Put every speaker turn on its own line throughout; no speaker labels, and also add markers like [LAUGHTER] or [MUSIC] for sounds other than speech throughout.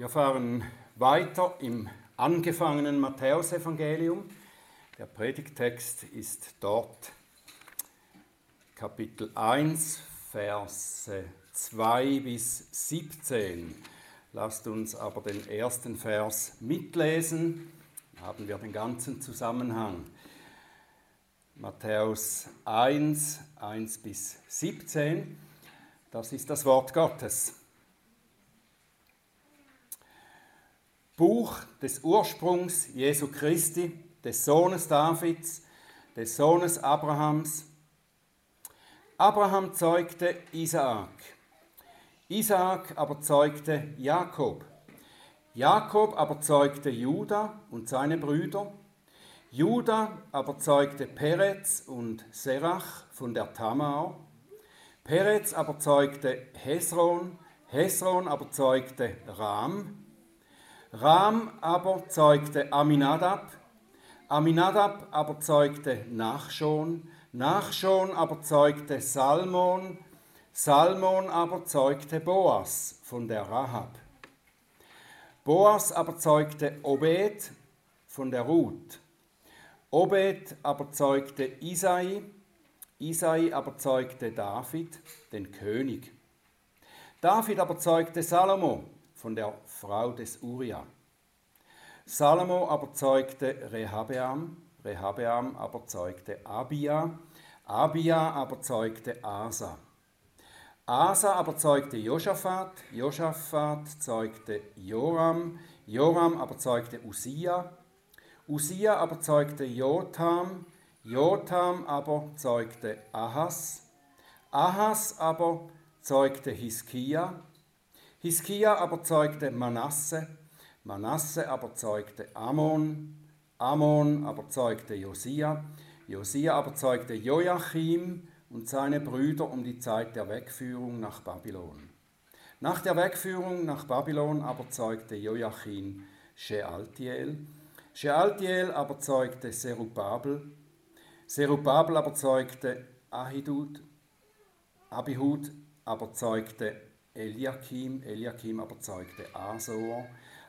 Wir fahren weiter im angefangenen Matthäusevangelium. Der Predigtext ist dort Kapitel 1, Verse 2 bis 17. Lasst uns aber den ersten Vers mitlesen, Dann haben wir den ganzen Zusammenhang. Matthäus 1, 1 bis 17, das ist das Wort Gottes. Buch des Ursprungs Jesu Christi, des Sohnes Davids, des Sohnes Abrahams. Abraham zeugte Isaak. Isaak aber zeugte Jakob. Jakob aber zeugte Juda und seine Brüder. Juda aber zeugte Perez und Serach von der Tamar. Perez aber zeugte Hesron. Hesron aber zeugte Ram. Ram aber zeugte Aminadab, Aminadab aber zeugte Nachschon, Nachschon aber zeugte Salmon, Salmon aber zeugte Boas von der Rahab. Boas aber zeugte Obed von der Ruth. Obed aber zeugte Isai, Isai aber zeugte David, den König. David aber zeugte Salomo, von der Frau des Uria. Salomo aber zeugte Rehabeam, Rehabeam aber zeugte Abia, Abia aber zeugte Asa. Asa aber zeugte Josaphat, Josaphat zeugte Joram, Joram aber zeugte Usia, Usia aber zeugte Jotham, Jotham aber zeugte Ahas, Ahas aber zeugte Hiskia, Hiskia aber zeugte Manasse, Manasse aber zeugte Ammon, Ammon aber zeugte Josia, Josia aber zeugte Joachim und seine Brüder um die Zeit der Wegführung nach Babylon. Nach der Wegführung nach Babylon aber zeugte Joachim Shealtiel, Shealtiel aber zeugte Serubabel, Serubabel aber zeugte Ahidud, Abihud aber zeugte Eliakim, Eliakim aber zeugte Asor,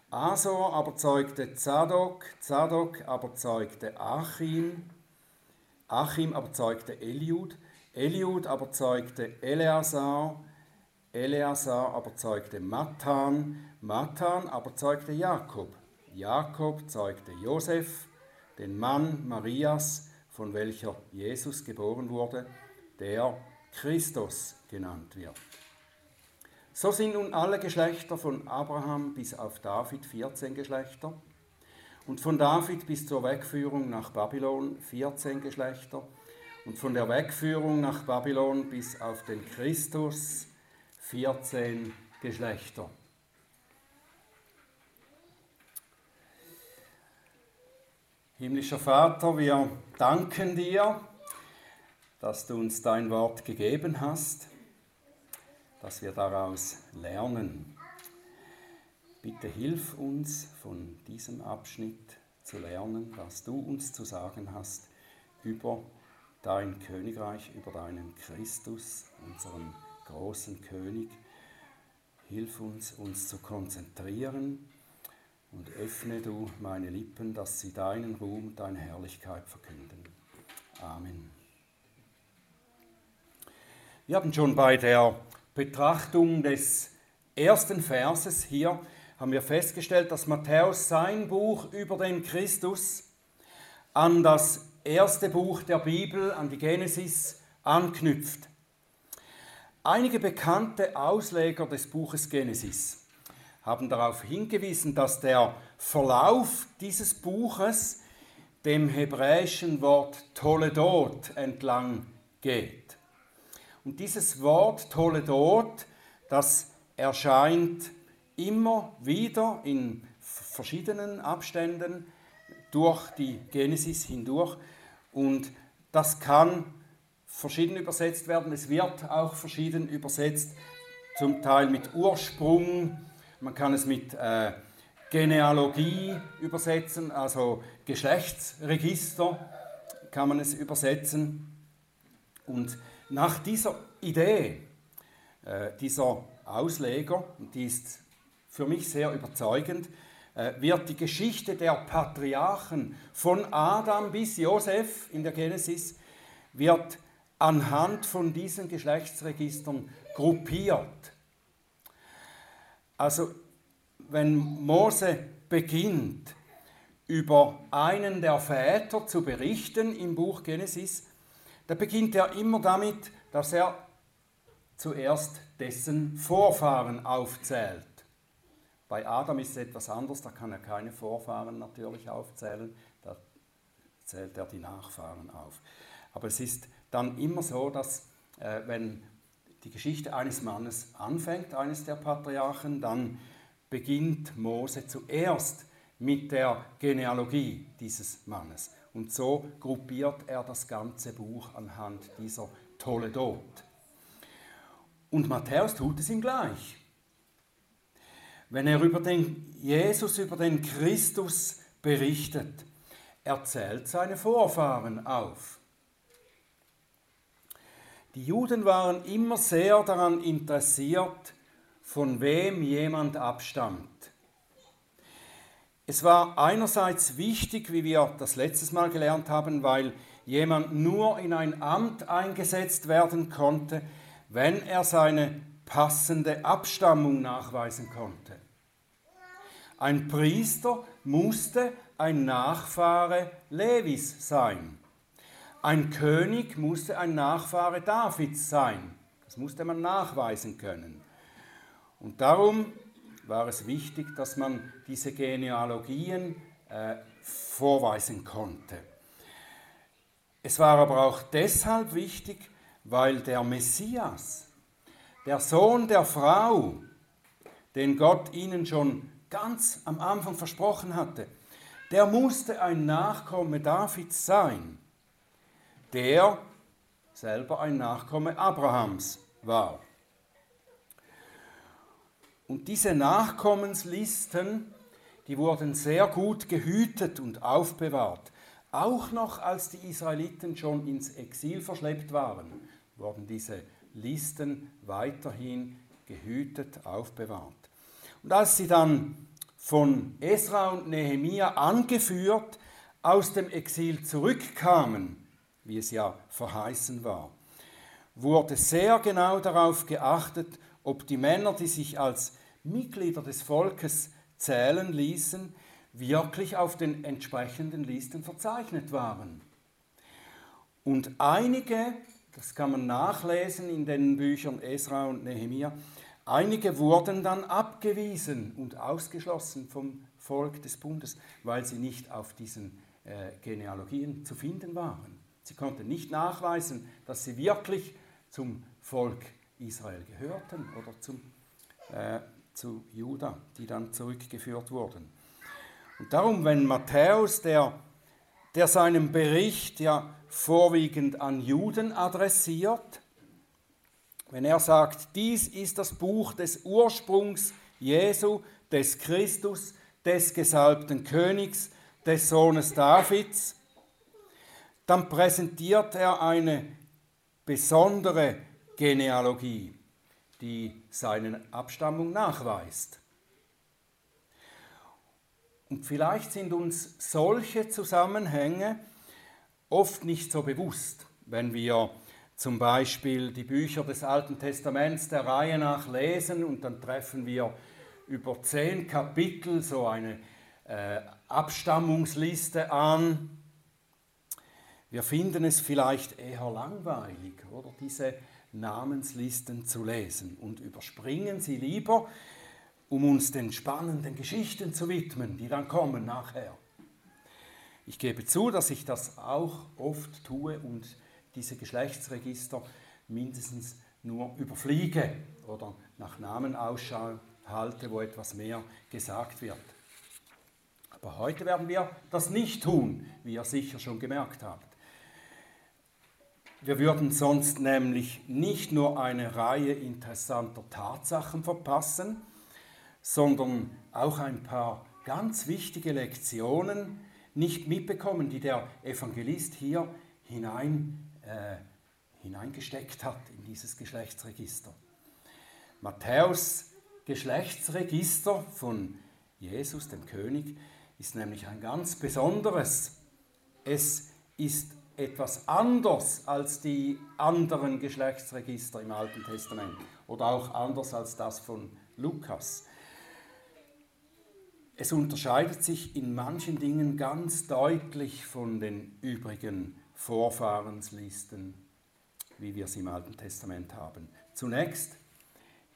Asor aber zeugte Zadok, Zadok aber zeugte Achim, Achim aber zeugte Eliud, Eliud aber zeugte Eleazar, Eleazar aber zeugte Matan, Matan aber zeugte Jakob, Jakob zeugte Josef, den Mann Marias, von welcher Jesus geboren wurde, der Christus genannt wird. So sind nun alle Geschlechter von Abraham bis auf David 14 Geschlechter und von David bis zur Wegführung nach Babylon 14 Geschlechter und von der Wegführung nach Babylon bis auf den Christus 14 Geschlechter. Himmlischer Vater, wir danken dir, dass du uns dein Wort gegeben hast dass wir daraus lernen. Bitte hilf uns von diesem Abschnitt zu lernen, was du uns zu sagen hast über dein Königreich, über deinen Christus, unseren großen König. Hilf uns, uns zu konzentrieren und öffne du meine Lippen, dass sie deinen Ruhm, deine Herrlichkeit verkünden. Amen. Wir haben schon bei der Betrachtung des ersten Verses hier haben wir festgestellt, dass Matthäus sein Buch über den Christus an das erste Buch der Bibel, an die Genesis, anknüpft. Einige bekannte Ausleger des Buches Genesis haben darauf hingewiesen, dass der Verlauf dieses Buches dem hebräischen Wort Toledot entlang geht. Und dieses Wort Toledot, das erscheint immer wieder in verschiedenen Abständen durch die Genesis hindurch und das kann verschieden übersetzt werden. Es wird auch verschieden übersetzt, zum Teil mit Ursprung, man kann es mit äh, Genealogie übersetzen, also Geschlechtsregister kann man es übersetzen. Und nach dieser Idee, äh, dieser Ausleger, die ist für mich sehr überzeugend, äh, wird die Geschichte der Patriarchen von Adam bis Josef in der Genesis wird anhand von diesen Geschlechtsregistern gruppiert. Also wenn Mose beginnt, über einen der Väter zu berichten im Buch Genesis, da beginnt er immer damit, dass er zuerst dessen Vorfahren aufzählt. Bei Adam ist es etwas anders, da kann er keine Vorfahren natürlich aufzählen, da zählt er die Nachfahren auf. Aber es ist dann immer so, dass äh, wenn die Geschichte eines Mannes anfängt, eines der Patriarchen, dann beginnt Mose zuerst mit der Genealogie dieses Mannes. Und so gruppiert er das ganze Buch anhand dieser Toledot. Und Matthäus tut es ihm gleich. Wenn er über den Jesus, über den Christus berichtet, erzählt seine Vorfahren auf. Die Juden waren immer sehr daran interessiert, von wem jemand abstammt. Es war einerseits wichtig, wie wir das letztes Mal gelernt haben, weil jemand nur in ein Amt eingesetzt werden konnte, wenn er seine passende Abstammung nachweisen konnte. Ein Priester musste ein Nachfahre Levis sein. Ein König musste ein Nachfahre Davids sein. Das musste man nachweisen können. Und darum war es wichtig, dass man diese Genealogien äh, vorweisen konnte. Es war aber auch deshalb wichtig, weil der Messias, der Sohn der Frau, den Gott ihnen schon ganz am Anfang versprochen hatte, der musste ein Nachkomme Davids sein, der selber ein Nachkomme Abrahams war. Und diese Nachkommenslisten, die wurden sehr gut gehütet und aufbewahrt. Auch noch als die Israeliten schon ins Exil verschleppt waren, wurden diese Listen weiterhin gehütet, aufbewahrt. Und als sie dann von Esra und Nehemia angeführt aus dem Exil zurückkamen, wie es ja verheißen war, wurde sehr genau darauf geachtet, ob die Männer, die sich als Mitglieder des Volkes zählen ließen, wirklich auf den entsprechenden Listen verzeichnet waren. Und einige, das kann man nachlesen in den Büchern Esra und Nehemia, einige wurden dann abgewiesen und ausgeschlossen vom Volk des Bundes, weil sie nicht auf diesen äh, Genealogien zu finden waren. Sie konnten nicht nachweisen, dass sie wirklich zum Volk Israel gehörten oder zum, äh, zu Juda, die dann zurückgeführt wurden. Und darum, wenn Matthäus, der, der seinen Bericht ja vorwiegend an Juden adressiert, wenn er sagt, dies ist das Buch des Ursprungs Jesu, des Christus, des gesalbten Königs, des Sohnes Davids, dann präsentiert er eine besondere Genealogie, die seine Abstammung nachweist. Und vielleicht sind uns solche Zusammenhänge oft nicht so bewusst, wenn wir zum Beispiel die Bücher des Alten Testaments der Reihe nach lesen und dann treffen wir über zehn Kapitel so eine äh, Abstammungsliste an. Wir finden es vielleicht eher langweilig, oder diese Namenslisten zu lesen und überspringen sie lieber um uns den spannenden Geschichten zu widmen, die dann kommen nachher. Ich gebe zu, dass ich das auch oft tue und diese Geschlechtsregister mindestens nur überfliege oder nach Namen Ausschau halte, wo etwas mehr gesagt wird. Aber heute werden wir das nicht tun, wie ihr sicher schon gemerkt habt. Wir würden sonst nämlich nicht nur eine Reihe interessanter Tatsachen verpassen, sondern auch ein paar ganz wichtige Lektionen nicht mitbekommen, die der Evangelist hier hinein, äh, hineingesteckt hat in dieses Geschlechtsregister. Matthäus Geschlechtsregister von Jesus, dem König, ist nämlich ein ganz besonderes. Es ist etwas anders als die anderen Geschlechtsregister im Alten Testament oder auch anders als das von Lukas. Es unterscheidet sich in manchen Dingen ganz deutlich von den übrigen Vorfahrenslisten, wie wir sie im Alten Testament haben. Zunächst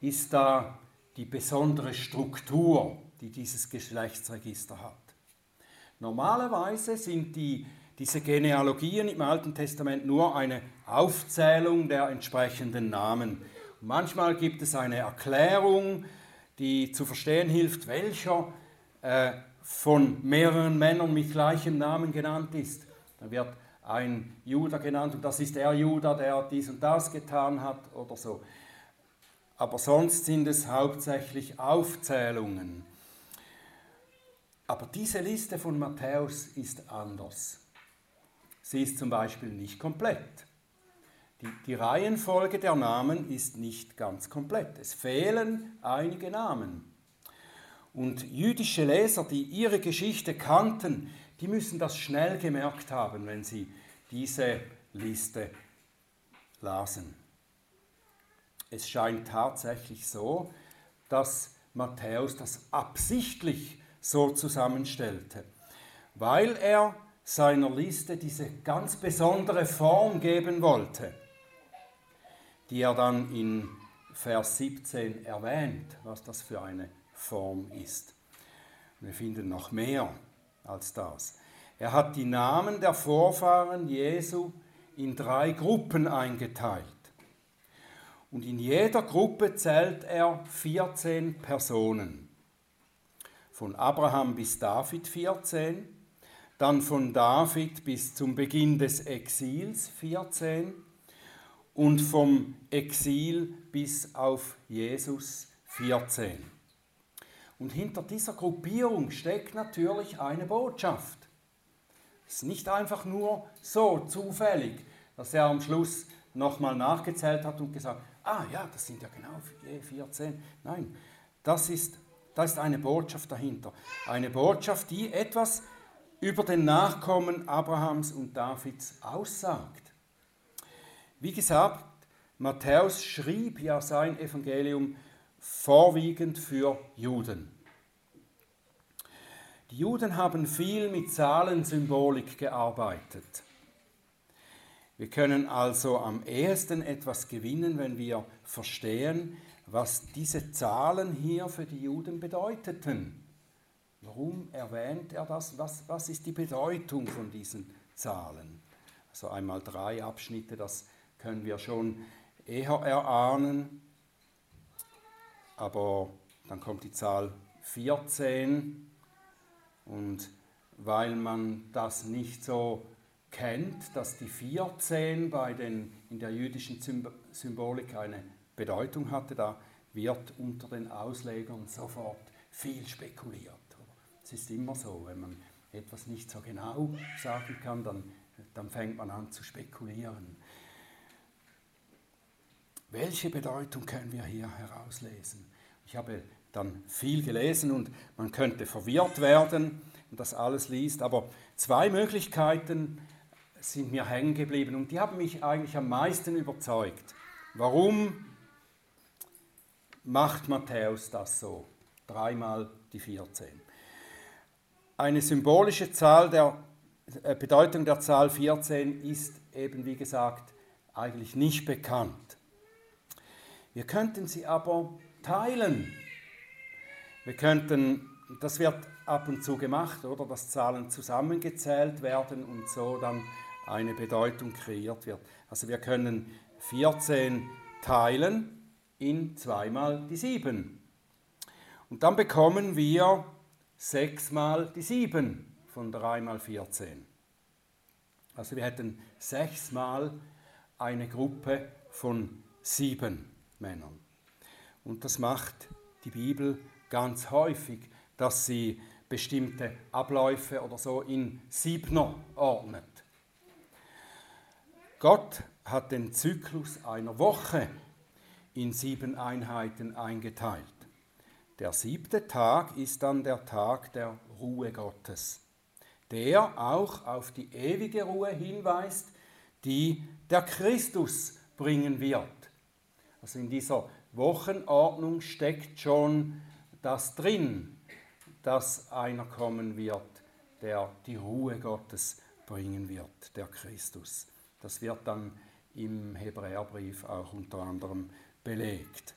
ist da die besondere Struktur, die dieses Geschlechtsregister hat. Normalerweise sind die, diese Genealogien im Alten Testament nur eine Aufzählung der entsprechenden Namen. Und manchmal gibt es eine Erklärung, die zu verstehen hilft, welcher äh, von mehreren Männern mit gleichem Namen genannt ist. Dann wird ein Judah genannt und das ist der Judah, der dies und das getan hat oder so. Aber sonst sind es hauptsächlich Aufzählungen. Aber diese Liste von Matthäus ist anders. Sie ist zum Beispiel nicht komplett. Die, die, Reihenfolge der Namen ist nicht ganz komplett. Es fehlen einige Namen. Und jüdische Leser, die ihre Geschichte kannten, die müssen das schnell gemerkt haben, wenn sie diese Liste lasen. Es scheint tatsächlich so, dass Matthäus das absichtlich so zusammenstellte, weil er seiner Liste diese ganz besondere Form geben wollte, die er dann in Vers 17 erwähnt, was das für eine Form ist. Wir finden noch mehr als das. Er hat die Namen der Vorfahren Jesu in drei Gruppen eingeteilt. Und in jeder Gruppe zählt er 14 Personen. Von Abraham bis David 14, dann von David bis zum Beginn des Exils 14 und vom Exil bis auf Jesus 14. Und hinter dieser Gruppierung steckt natürlich eine Botschaft. Es ist nicht einfach nur so zufällig, dass er am Schluss nochmal nachgezählt hat und gesagt, ah ja, das sind ja genau 14. Nein, das ist, da ist eine Botschaft dahinter. Eine Botschaft, die etwas über den Nachkommen Abrahams und Davids aussagt. Wie gesagt, Matthäus schrieb ja sein Evangelium vorwiegend für Juden. Die Juden haben viel mit Zahlensymbolik gearbeitet. Wir können also am ehesten etwas gewinnen, wenn wir verstehen, was diese Zahlen hier für die Juden bedeuteten. Warum erwähnt er das? Was, was ist die Bedeutung von diesen Zahlen? Also einmal drei Abschnitte, das können wir schon eher erahnen. Aber dann kommt die Zahl 14 und weil man das nicht so kennt, dass die 14 bei den, in der jüdischen Symbolik eine Bedeutung hatte, da wird unter den Auslegern sofort viel spekuliert. Es ist immer so, wenn man etwas nicht so genau sagen kann, dann, dann fängt man an zu spekulieren. Welche Bedeutung können wir hier herauslesen? Ich habe dann viel gelesen und man könnte verwirrt werden und das alles liest, aber zwei Möglichkeiten sind mir hängen geblieben und die haben mich eigentlich am meisten überzeugt. Warum macht Matthäus das so? Dreimal die 14. Eine symbolische Zahl der äh, Bedeutung der Zahl 14 ist eben, wie gesagt, eigentlich nicht bekannt. Wir könnten sie aber teilen. Wir könnten, das wird ab und zu gemacht, oder, dass Zahlen zusammengezählt werden und so dann eine Bedeutung kreiert wird. Also wir können 14 teilen in zweimal die 7. Und dann bekommen wir 6 mal die 7 von 3 mal 14. Also wir hätten 6 mal eine Gruppe von 7. Männern. Und das macht die Bibel ganz häufig, dass sie bestimmte Abläufe oder so in Siebner ordnet. Gott hat den Zyklus einer Woche in sieben Einheiten eingeteilt. Der siebte Tag ist dann der Tag der Ruhe Gottes, der auch auf die ewige Ruhe hinweist, die der Christus bringen wird. Also in dieser Wochenordnung steckt schon das drin, dass einer kommen wird, der die Ruhe Gottes bringen wird, der Christus. Das wird dann im Hebräerbrief auch unter anderem belegt,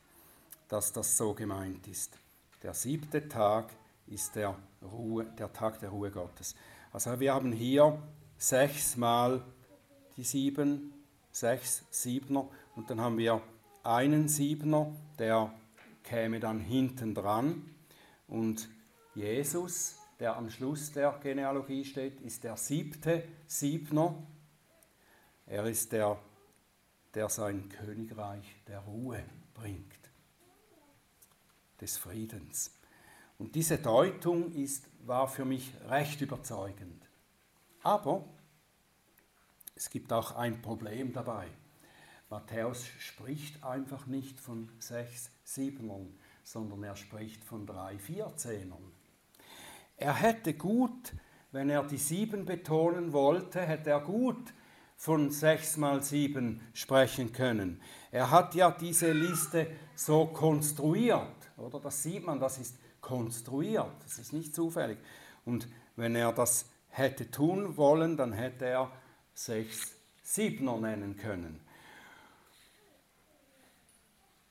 dass das so gemeint ist. Der siebte Tag ist der, Ruhe, der Tag der Ruhe Gottes. Also wir haben hier sechsmal die sieben, sechs Siebner und dann haben wir einen Siebner, der käme dann hinten dran und Jesus, der am Schluss der Genealogie steht, ist der siebte Siebner. Er ist der, der sein Königreich der Ruhe bringt, des Friedens. Und diese Deutung ist, war für mich recht überzeugend. Aber es gibt auch ein Problem dabei. Matthäus spricht einfach nicht von sechs Siebnern, sondern er spricht von drei Vierzehnern. Er hätte gut, wenn er die sieben betonen wollte, hätte er gut von sechs mal sieben sprechen können. Er hat ja diese Liste so konstruiert, oder? Das sieht man, das ist konstruiert, das ist nicht zufällig. Und wenn er das hätte tun wollen, dann hätte er sechs Siebner nennen können.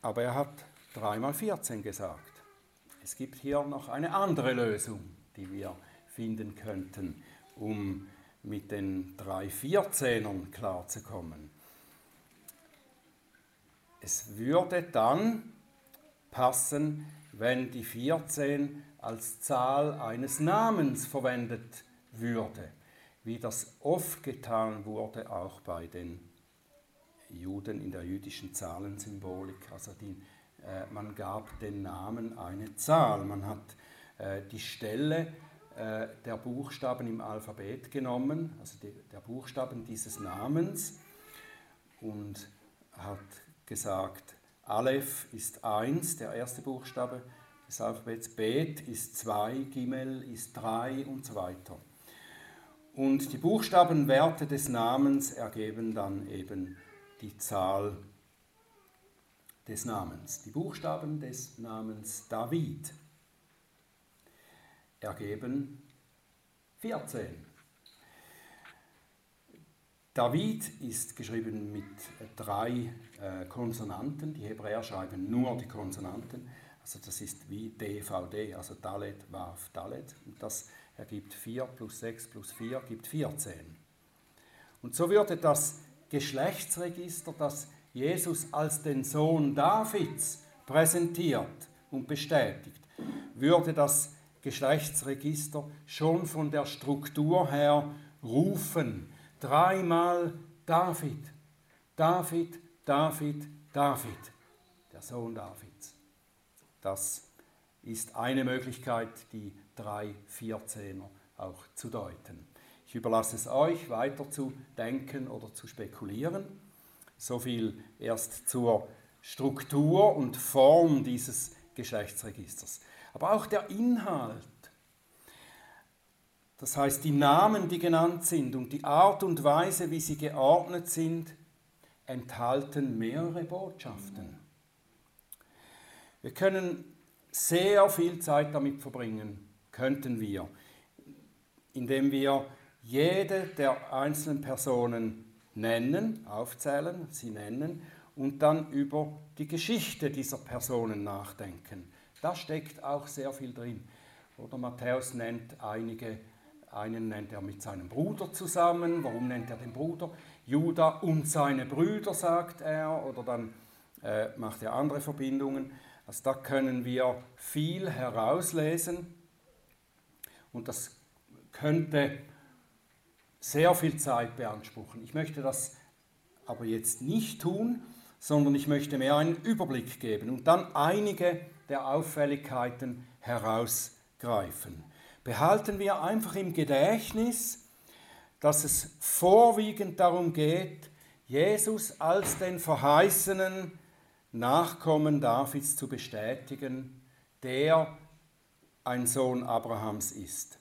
Aber er hat dreimal 14 gesagt. Es gibt hier noch eine andere Lösung, die wir finden könnten, um mit den drei 14ern klarzukommen. Es würde dann passen, wenn die 14 als Zahl eines Namens verwendet würde, wie das oft getan wurde, auch bei den Juden in der jüdischen Zahlensymbolik. Also die, äh, man gab den Namen eine Zahl. Man hat äh, die Stelle äh, der Buchstaben im Alphabet genommen, also die, der Buchstaben dieses Namens, und hat gesagt, Aleph ist 1, der erste Buchstabe des Alphabets, Bet ist 2, Gimel ist 3 und so weiter. Und die Buchstabenwerte des Namens ergeben dann eben die Zahl des Namens. Die Buchstaben des Namens David ergeben 14. David ist geschrieben mit drei äh, Konsonanten. Die Hebräer schreiben nur die Konsonanten. Also das ist wie DVD, also Dalet, Waf, Dalet. Und das ergibt 4 plus 6 plus 4 gibt 14. Und so würde das Geschlechtsregister, das Jesus als den Sohn Davids präsentiert und bestätigt, würde das Geschlechtsregister schon von der Struktur her rufen, Dreimal David. David, David, David. Der Sohn Davids. Das ist eine Möglichkeit, die drei Vierzehner auch zu deuten. Ich überlasse es euch, weiter zu denken oder zu spekulieren. So viel erst zur Struktur und Form dieses Geschlechtsregisters. Aber auch der Inhalt das heißt, die Namen, die genannt sind und die Art und Weise, wie sie geordnet sind, enthalten mehrere Botschaften. Wir können sehr viel Zeit damit verbringen, könnten wir, indem wir jede der einzelnen Personen nennen, aufzählen, sie nennen und dann über die Geschichte dieser Personen nachdenken. Da steckt auch sehr viel drin. Oder Matthäus nennt einige einen nennt er mit seinem Bruder zusammen. Warum nennt er den Bruder? Judah und seine Brüder, sagt er. Oder dann äh, macht er andere Verbindungen. Also da können wir viel herauslesen. Und das könnte sehr viel Zeit beanspruchen. Ich möchte das aber jetzt nicht tun, sondern ich möchte mehr einen Überblick geben und dann einige der Auffälligkeiten herausgreifen behalten wir einfach im Gedächtnis, dass es vorwiegend darum geht, Jesus als den verheißenen Nachkommen Davids zu bestätigen, der ein Sohn Abrahams ist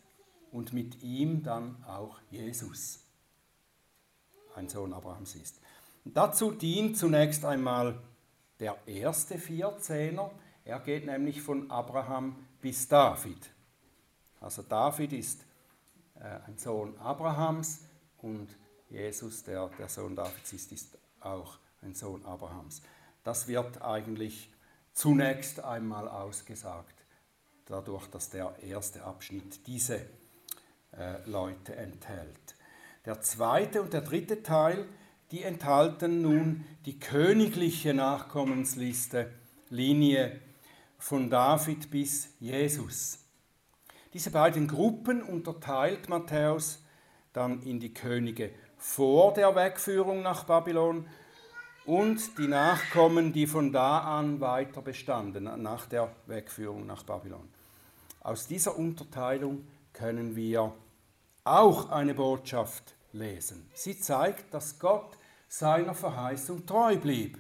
und mit ihm dann auch Jesus ein Sohn Abrahams ist. Und dazu dient zunächst einmal der erste Vierzehner. Er geht nämlich von Abraham bis David. Also David ist ein Sohn Abrahams und Jesus, der der Sohn Davids ist, ist auch ein Sohn Abrahams. Das wird eigentlich zunächst einmal ausgesagt, dadurch, dass der erste Abschnitt diese äh, Leute enthält. Der zweite und der dritte Teil, die enthalten nun die königliche Nachkommensliste, Linie von David bis Jesus. Diese beiden Gruppen unterteilt Matthäus dann in die Könige vor der Wegführung nach Babylon und die Nachkommen, die von da an weiter bestanden, nach der Wegführung nach Babylon. Aus dieser Unterteilung können wir auch eine Botschaft lesen. Sie zeigt, dass Gott seiner Verheißung treu blieb.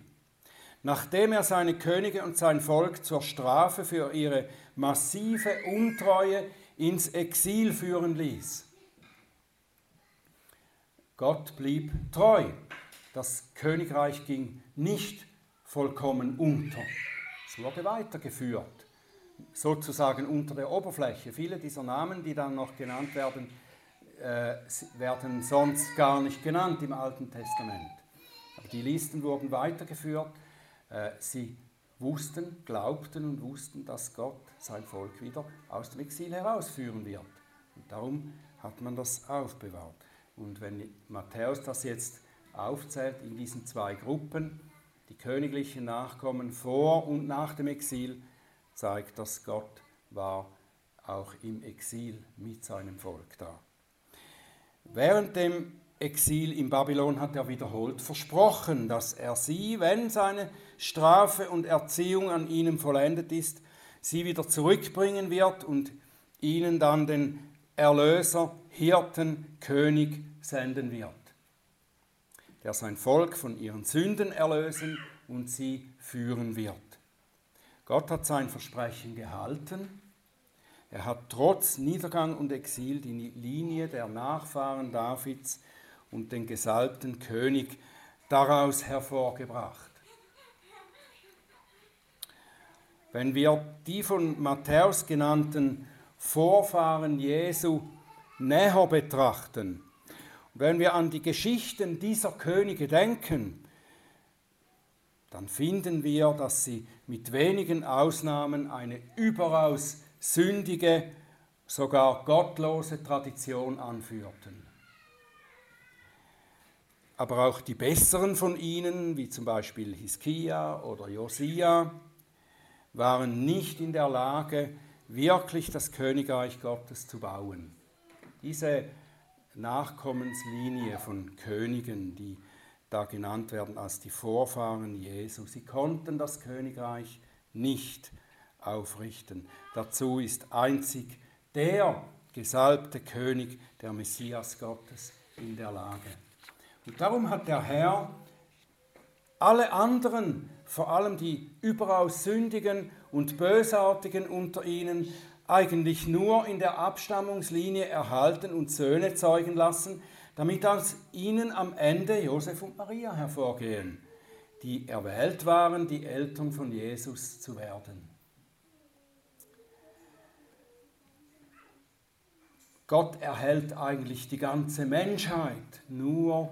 Nachdem er seine Könige und sein Volk zur Strafe für ihre massive Untreue ins Exil führen ließ. Gott blieb treu. Das Königreich ging nicht vollkommen unter. Es wurde weitergeführt, sozusagen unter der Oberfläche. Viele dieser Namen, die dann noch genannt werden, äh, werden sonst gar nicht genannt im Alten Testament. Aber die Listen wurden weitergeführt. Äh, sie wussten, glaubten und wussten, dass Gott sein Volk wieder aus dem Exil herausführen wird. Und darum hat man das aufbewahrt. Und wenn Matthäus das jetzt aufzählt in diesen zwei Gruppen, die königlichen Nachkommen vor und nach dem Exil, zeigt, dass Gott war auch im Exil mit seinem Volk da. Während dem Exil in Babylon hat er wiederholt versprochen, dass er sie, wenn seine Strafe und Erziehung an ihnen vollendet ist, sie wieder zurückbringen wird und ihnen dann den Erlöser, Hirten, König senden wird, der sein Volk von ihren Sünden erlösen und sie führen wird. Gott hat sein Versprechen gehalten. Er hat trotz Niedergang und Exil die Linie der Nachfahren Davids und den gesalbten König daraus hervorgebracht. Wenn wir die von Matthäus genannten Vorfahren Jesu näher betrachten, wenn wir an die Geschichten dieser Könige denken, dann finden wir, dass sie mit wenigen Ausnahmen eine überaus sündige, sogar gottlose Tradition anführten. Aber auch die besseren von ihnen, wie zum Beispiel Hiskia oder Josia, waren nicht in der Lage, wirklich das Königreich Gottes zu bauen. Diese Nachkommenslinie von Königen, die da genannt werden als die Vorfahren Jesu. Sie konnten das Königreich nicht aufrichten. Dazu ist einzig der gesalbte König, der Messias Gottes, in der Lage. Und darum hat der Herr alle anderen, vor allem die überaus sündigen und bösartigen unter ihnen, eigentlich nur in der Abstammungslinie erhalten und Söhne zeugen lassen, damit aus ihnen am Ende Josef und Maria hervorgehen, die erwählt waren, die Eltern von Jesus zu werden. Gott erhält eigentlich die ganze Menschheit nur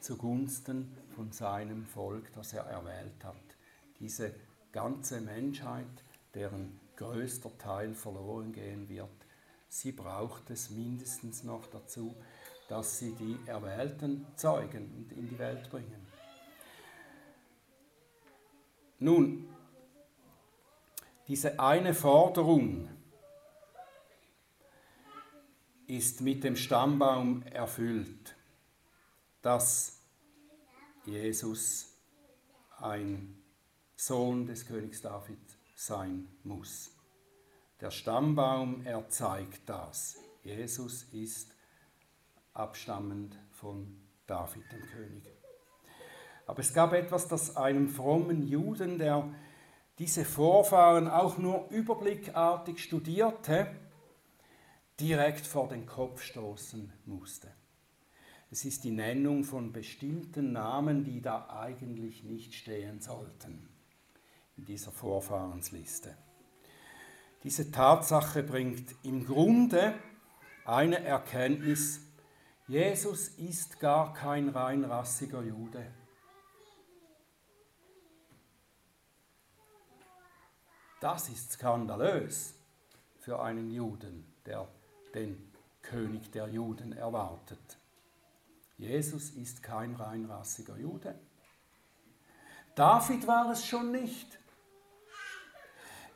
zugunsten von seinem Volk, das er erwählt hat. Diese ganze Menschheit, deren größter Teil verloren gehen wird. Sie braucht es mindestens noch dazu, dass sie die Erwählten zeugen und in die Welt bringen. Nun, diese eine Forderung ist mit dem Stammbaum erfüllt, dass Jesus ein Sohn des Königs David sein muss. Der Stammbaum erzeigt das. Jesus ist abstammend von David, dem König. Aber es gab etwas, das einem frommen Juden, der diese Vorfahren auch nur überblickartig studierte, direkt vor den Kopf stoßen musste. Es ist die Nennung von bestimmten Namen, die da eigentlich nicht stehen sollten in dieser Vorfahrensliste. Diese Tatsache bringt im Grunde eine Erkenntnis, Jesus ist gar kein reinrassiger Jude. Das ist skandalös für einen Juden, der den König der Juden erwartet. Jesus ist kein reinrassiger Jude. David war es schon nicht.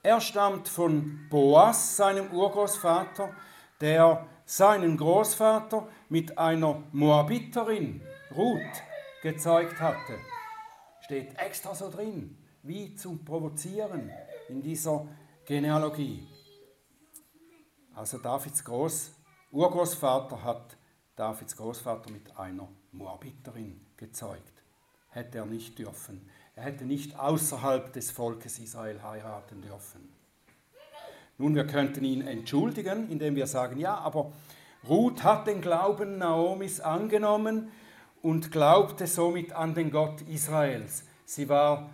Er stammt von Boas, seinem Urgroßvater, der seinen Großvater mit einer Moabiterin, Ruth, gezeugt hatte. Steht extra so drin, wie zum Provozieren in dieser Genealogie. Also Davids Groß, Urgroßvater hat Davids Großvater mit einer Moabiterin gezeugt. Hätte er nicht dürfen. Er hätte nicht außerhalb des Volkes Israel heiraten dürfen. Nun, wir könnten ihn entschuldigen, indem wir sagen, ja, aber Ruth hat den Glauben Naomis angenommen und glaubte somit an den Gott Israels. Sie war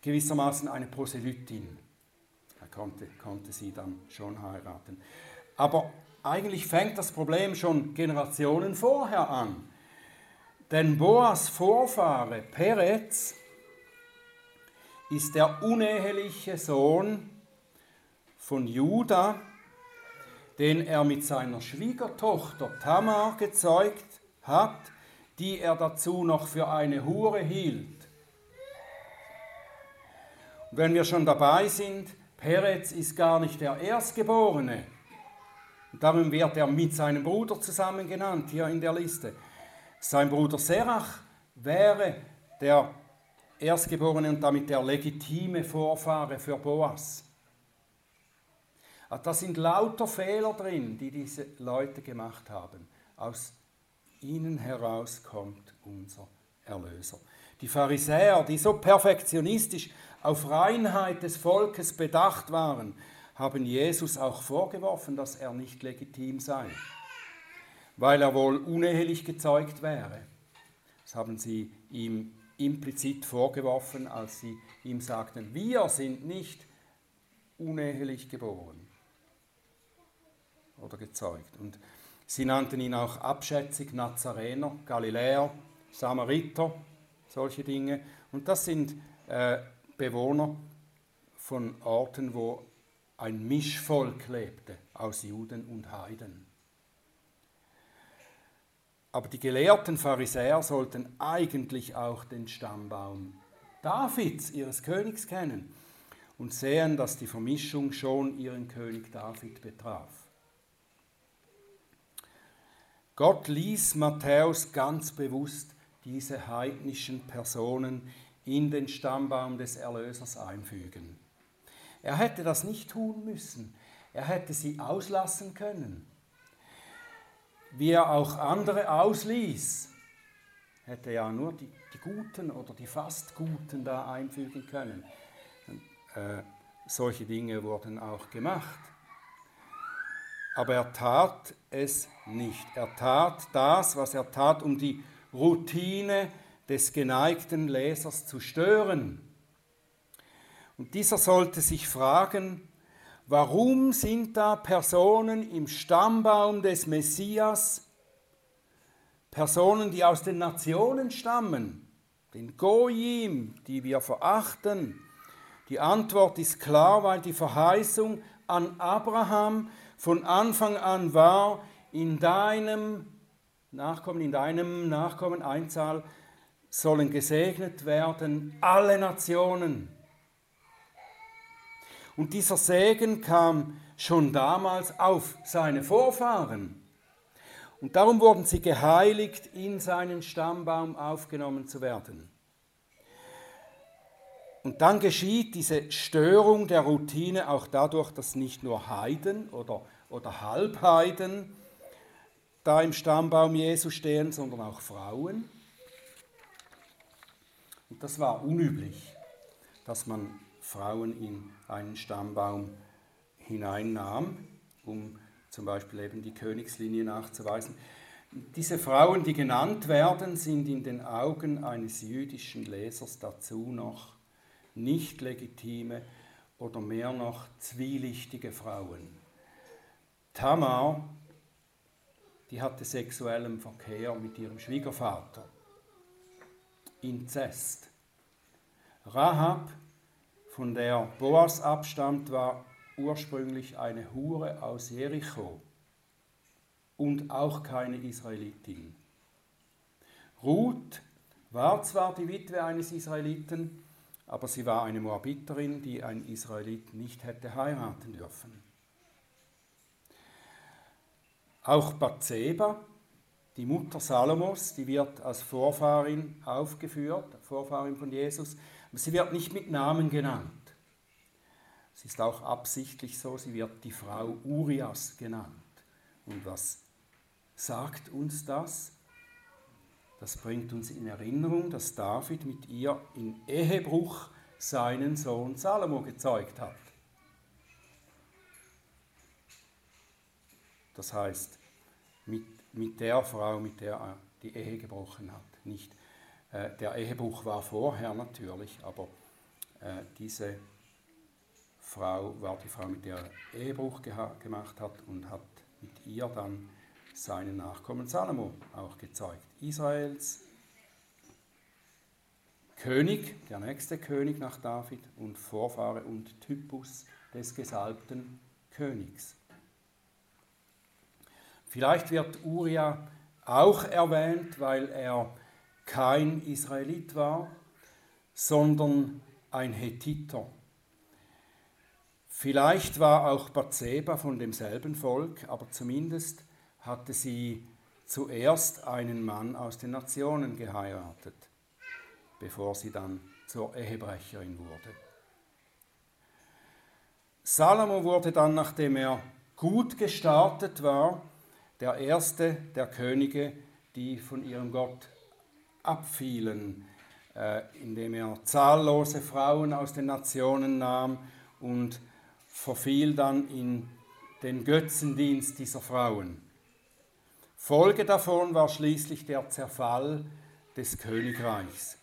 gewissermaßen eine Proselytin. Er konnte, konnte sie dann schon heiraten. Aber eigentlich fängt das Problem schon Generationen vorher an. Denn Boas Vorfahre Perez ist der uneheliche Sohn von Juda, den er mit seiner Schwiegertochter Tamar gezeugt hat, die er dazu noch für eine Hure hielt. Und wenn wir schon dabei sind, Perez ist gar nicht der Erstgeborene. Und darum wird er mit seinem Bruder zusammen genannt hier in der Liste. Sein Bruder Serach wäre der Erstgeborene und damit der legitime Vorfahre für Boas. Ah, da sind lauter Fehler drin, die diese Leute gemacht haben. Aus ihnen heraus kommt unser Erlöser. Die Pharisäer, die so perfektionistisch auf Reinheit des Volkes bedacht waren, haben Jesus auch vorgeworfen, dass er nicht legitim sei, weil er wohl unehelich gezeugt wäre. Das haben sie ihm implizit vorgeworfen, als sie ihm sagten, wir sind nicht unehelich geboren oder gezeugt. Und sie nannten ihn auch abschätzig Nazarener, Galiläer, Samariter, solche Dinge. Und das sind äh, Bewohner von Orten, wo ein Mischvolk lebte aus Juden und Heiden. Aber die gelehrten Pharisäer sollten eigentlich auch den Stammbaum Davids, ihres Königs, kennen und sehen, dass die Vermischung schon ihren König David betraf. Gott ließ Matthäus ganz bewusst diese heidnischen Personen in den Stammbaum des Erlösers einfügen. Er hätte das nicht tun müssen. Er hätte sie auslassen können. Wie er auch andere ausließ, hätte er ja nur die, die Guten oder die fast Guten da einfügen können. Äh, solche Dinge wurden auch gemacht. Aber er tat es nicht. Er tat das, was er tat, um die Routine des geneigten Lesers zu stören. Und dieser sollte sich fragen, warum sind da Personen im Stammbaum des Messias, Personen, die aus den Nationen stammen, den Goyim, die wir verachten? Die Antwort ist klar, weil die Verheißung an Abraham von Anfang an war, in deinem Nachkommen, in deinem Nachkommen Einzahl sollen gesegnet werden alle Nationen. Und dieser Segen kam schon damals auf seine Vorfahren. Und darum wurden sie geheiligt, in seinen Stammbaum aufgenommen zu werden. Und dann geschieht diese Störung der Routine auch dadurch, dass nicht nur Heiden oder, oder Halbheiden da im Stammbaum Jesu stehen, sondern auch Frauen. Und das war unüblich, dass man Frauen in einen Stammbaum hineinnahm, um zum Beispiel eben die Königslinie nachzuweisen. Diese Frauen, die genannt werden, sind in den Augen eines jüdischen Lesers dazu noch nicht legitime oder mehr noch zwielichtige Frauen. Tamar, die hatte sexuellen Verkehr mit ihrem Schwiegervater. Inzest. Rahab, von der Boas abstammt, war ursprünglich eine Hure aus Jericho und auch keine Israelitin. Ruth war zwar die Witwe eines Israeliten, aber sie war eine Moabiterin, die ein Israelit nicht hätte heiraten dürfen. Auch Bathseba, die Mutter Salomos, die wird als Vorfahrin aufgeführt, Vorfahrin von Jesus, sie wird nicht mit Namen genannt. Es ist auch absichtlich so, sie wird die Frau Urias genannt. Und was sagt uns das? Das bringt uns in Erinnerung, dass David mit ihr in Ehebruch seinen Sohn Salomo gezeugt hat. Das heißt, mit, mit der Frau, mit der er die Ehe gebrochen hat. Nicht, der Ehebruch war vorher natürlich, aber äh, diese Frau war die Frau, mit der er Ehebruch gemacht hat und hat mit ihr dann seinen Nachkommen Salomo auch gezeugt. Israels König, der nächste König nach David und Vorfahre und Typus des gesalbten Königs. Vielleicht wird Uria auch erwähnt, weil er kein Israelit war, sondern ein Hethiter. Vielleicht war auch Bathseba von demselben Volk, aber zumindest hatte sie zuerst einen Mann aus den Nationen geheiratet, bevor sie dann zur Ehebrecherin wurde. Salomo wurde dann, nachdem er gut gestartet war, der erste der Könige, die von ihrem Gott abfielen, äh, indem er zahllose Frauen aus den Nationen nahm und verfiel dann in den Götzendienst dieser Frauen. Folge davon war schließlich der Zerfall des Königreichs,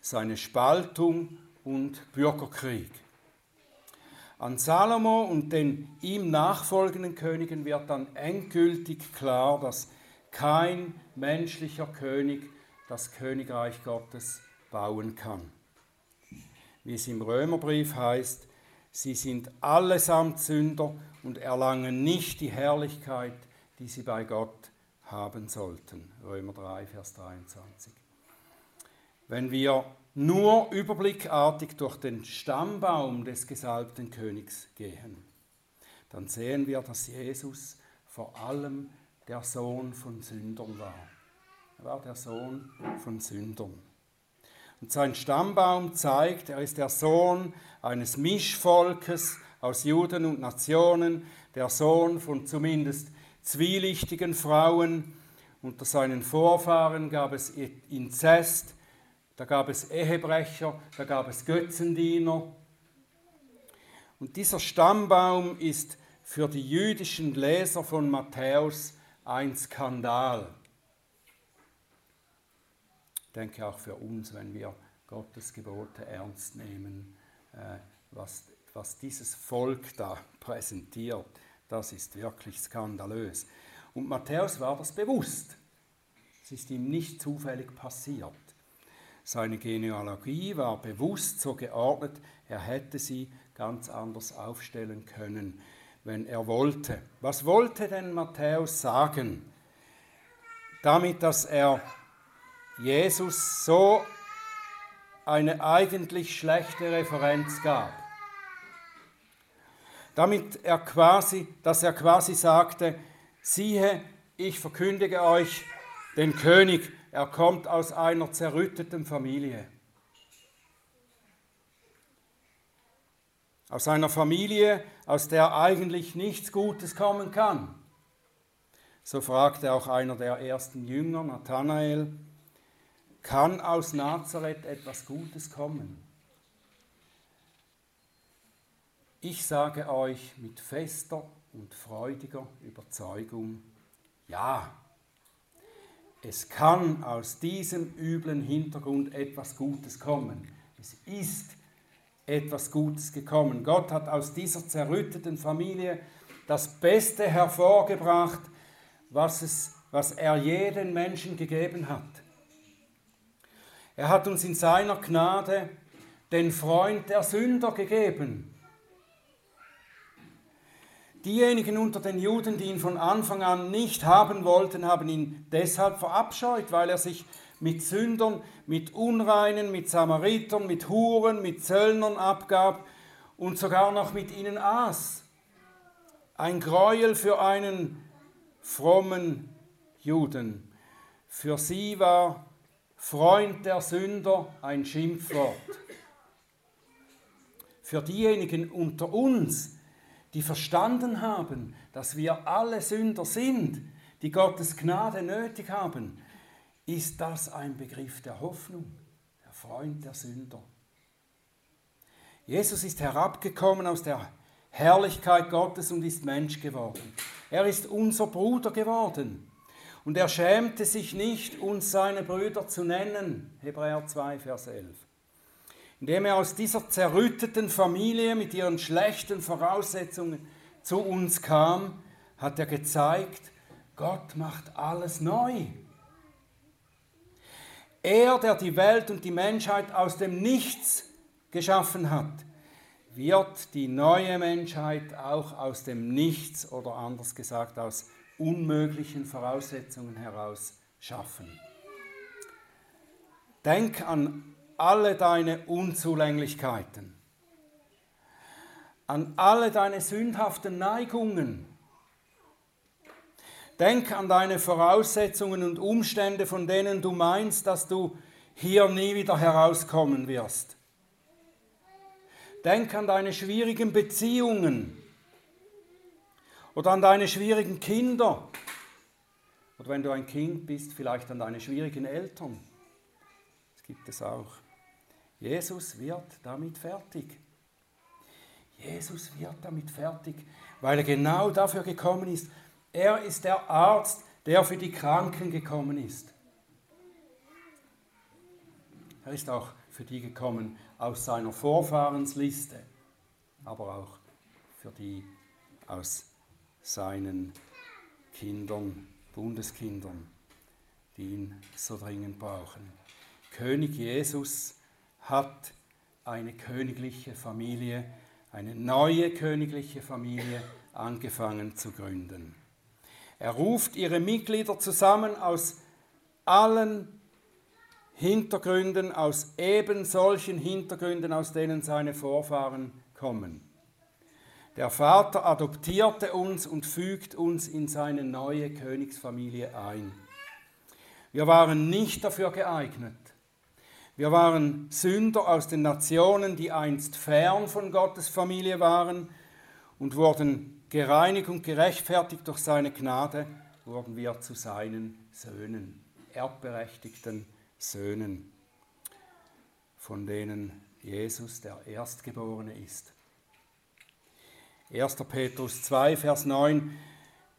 seine Spaltung und Bürgerkrieg. An Salomo und den ihm nachfolgenden Königen wird dann endgültig klar, dass kein menschlicher König das Königreich Gottes bauen kann. Wie es im Römerbrief heißt, Sie sind allesamt Sünder und erlangen nicht die Herrlichkeit, die sie bei Gott haben sollten. Römer 3, Vers 23. Wenn wir nur überblickartig durch den Stammbaum des gesalbten Königs gehen, dann sehen wir, dass Jesus vor allem der Sohn von Sündern war. Er war der Sohn von Sündern. Und sein Stammbaum zeigt, er ist der Sohn eines Mischvolkes aus Juden und Nationen, der Sohn von zumindest zwielichtigen Frauen. Unter seinen Vorfahren gab es Inzest, da gab es Ehebrecher, da gab es Götzendiener. Und dieser Stammbaum ist für die jüdischen Leser von Matthäus ein Skandal denke auch für uns, wenn wir Gottes Gebote ernst nehmen, äh, was, was dieses Volk da [LAUGHS] präsentiert, das ist wirklich skandalös. Und Matthäus war das bewusst. Es ist ihm nicht zufällig passiert. Seine Genealogie war bewusst so geordnet, er hätte sie ganz anders aufstellen können, wenn er wollte. Was wollte denn Matthäus sagen? Damit, dass er Jesus so eine eigentlich schlechte Referenz gab. Damit er quasi, dass er quasi sagte, siehe, ich verkündige euch den König, er kommt aus einer zerrütteten Familie. Aus einer Familie, aus der eigentlich nichts Gutes kommen kann. So fragte auch einer der ersten Jünger, Nathanael, kann aus Nazareth etwas Gutes kommen? Ich sage euch mit fester und freudiger Überzeugung, ja, es kann aus diesem üblen Hintergrund etwas Gutes kommen. Es ist etwas Gutes gekommen. Gott hat aus dieser zerrütteten Familie das Beste hervorgebracht, was, es, was er jeden Menschen gegeben hat. Er hat uns in seiner Gnade den Freund der Sünder gegeben. Diejenigen unter den Juden, die ihn von Anfang an nicht haben wollten, haben ihn deshalb verabscheut, weil er sich mit Sündern, mit Unreinen, mit Samaritern, mit Huren, mit Zöllnern abgab und sogar noch mit ihnen aß. Ein Gräuel für einen frommen Juden. Für sie war Freund der Sünder ein Schimpfwort. Für diejenigen unter uns, die verstanden haben, dass wir alle Sünder sind, die Gottes Gnade nötig haben, ist das ein Begriff der Hoffnung, der Freund der Sünder. Jesus ist herabgekommen aus der Herrlichkeit Gottes und ist Mensch geworden. Er ist unser Bruder geworden. Und er schämte sich nicht, uns seine Brüder zu nennen. Hebräer 2, Vers 11. Indem er aus dieser zerrütteten Familie mit ihren schlechten Voraussetzungen zu uns kam, hat er gezeigt, Gott macht alles neu. Er, der die Welt und die Menschheit aus dem Nichts geschaffen hat, wird die neue Menschheit auch aus dem Nichts oder anders gesagt aus unmöglichen Voraussetzungen heraus schaffen. Denk an alle deine Unzulänglichkeiten, an alle deine sündhaften Neigungen, Denk an deine Voraussetzungen und Umstände, von denen du meinst, dass du hier nie wieder herauskommen wirst. Denk an deine schwierigen Beziehungen oder an deine schwierigen Kinder. Oder wenn du ein Kind bist, vielleicht an deine schwierigen Eltern. Das gibt es auch. Jesus wird damit fertig. Jesus wird damit fertig, weil er genau dafür gekommen ist, er ist der Arzt, der für die Kranken gekommen ist. Er ist auch für die gekommen aus seiner Vorfahrensliste, aber auch für die aus seinen Kindern, Bundeskindern, die ihn so dringend brauchen. König Jesus hat eine königliche Familie, eine neue königliche Familie angefangen zu gründen. Er ruft ihre Mitglieder zusammen aus allen Hintergründen, aus eben solchen Hintergründen, aus denen seine Vorfahren kommen. Der Vater adoptierte uns und fügt uns in seine neue Königsfamilie ein. Wir waren nicht dafür geeignet. Wir waren Sünder aus den Nationen, die einst fern von Gottes Familie waren und wurden gereinigt und gerechtfertigt durch seine Gnade, wurden wir zu seinen Söhnen, erbberechtigten Söhnen, von denen Jesus der Erstgeborene ist. 1. Petrus 2, Vers 9.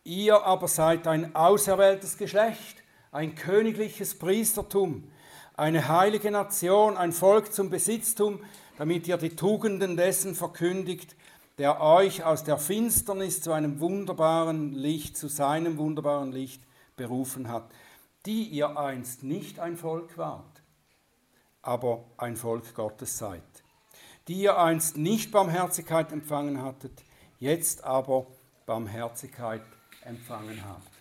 Ihr aber seid ein auserwähltes Geschlecht, ein königliches Priestertum, eine heilige Nation, ein Volk zum Besitztum, damit ihr die Tugenden dessen verkündigt, der euch aus der Finsternis zu einem wunderbaren Licht, zu seinem wunderbaren Licht berufen hat, die ihr einst nicht ein Volk wart, aber ein Volk Gottes seid, die ihr einst nicht Barmherzigkeit empfangen hattet, jetzt aber Barmherzigkeit empfangen habt.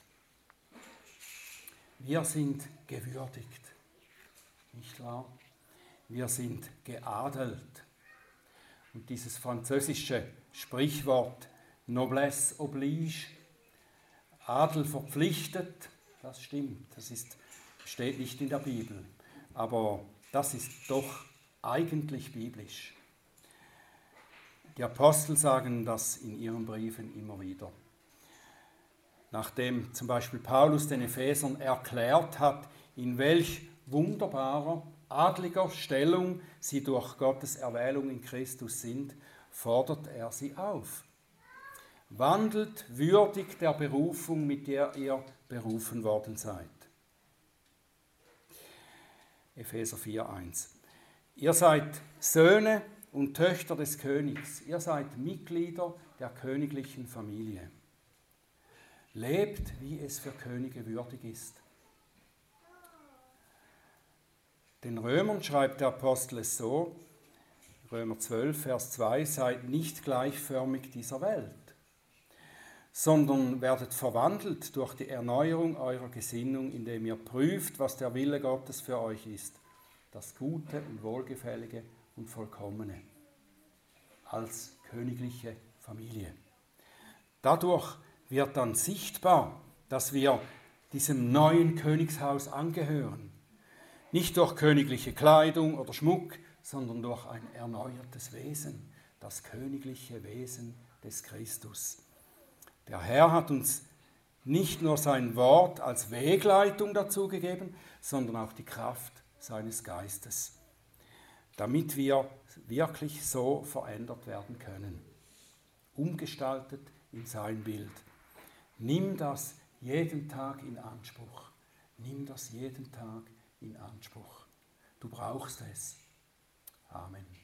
Wir sind gewürdigt, nicht wahr? Wir sind geadelt. Und dieses französische Sprichwort Noblesse oblige, Adel verpflichtet, das stimmt, das ist, steht nicht in der Bibel, aber das ist doch eigentlich biblisch. Die Apostel sagen das in ihren Briefen immer wieder. Nachdem zum Beispiel Paulus den Ephesern erklärt hat, in welch wunderbarer, adliger Stellung sie durch Gottes Erwählung in Christus sind, fordert er sie auf. Wandelt würdig der Berufung, mit der ihr berufen worden seid. Epheser 4,1. Ihr seid Söhne und Töchter des Königs. Ihr seid Mitglieder der königlichen Familie. Lebt, wie es für Könige würdig ist. Den Römern schreibt der Apostel es so, Römer 12, Vers 2, seid nicht gleichförmig dieser Welt, sondern werdet verwandelt durch die Erneuerung eurer Gesinnung, indem ihr prüft, was der Wille Gottes für euch ist, das Gute und Wohlgefällige und Vollkommene, als königliche Familie. Dadurch wird dann sichtbar, dass wir diesem neuen Königshaus angehören. Nicht durch königliche Kleidung oder Schmuck, sondern durch ein erneuertes Wesen, das königliche Wesen des Christus. Der Herr hat uns nicht nur sein Wort als Wegleitung dazu gegeben, sondern auch die Kraft seines Geistes, damit wir wirklich so verändert werden können, umgestaltet in sein Bild. Nimm das jeden Tag in Anspruch. Nimm das jeden Tag in Anspruch. Du brauchst es. Amen.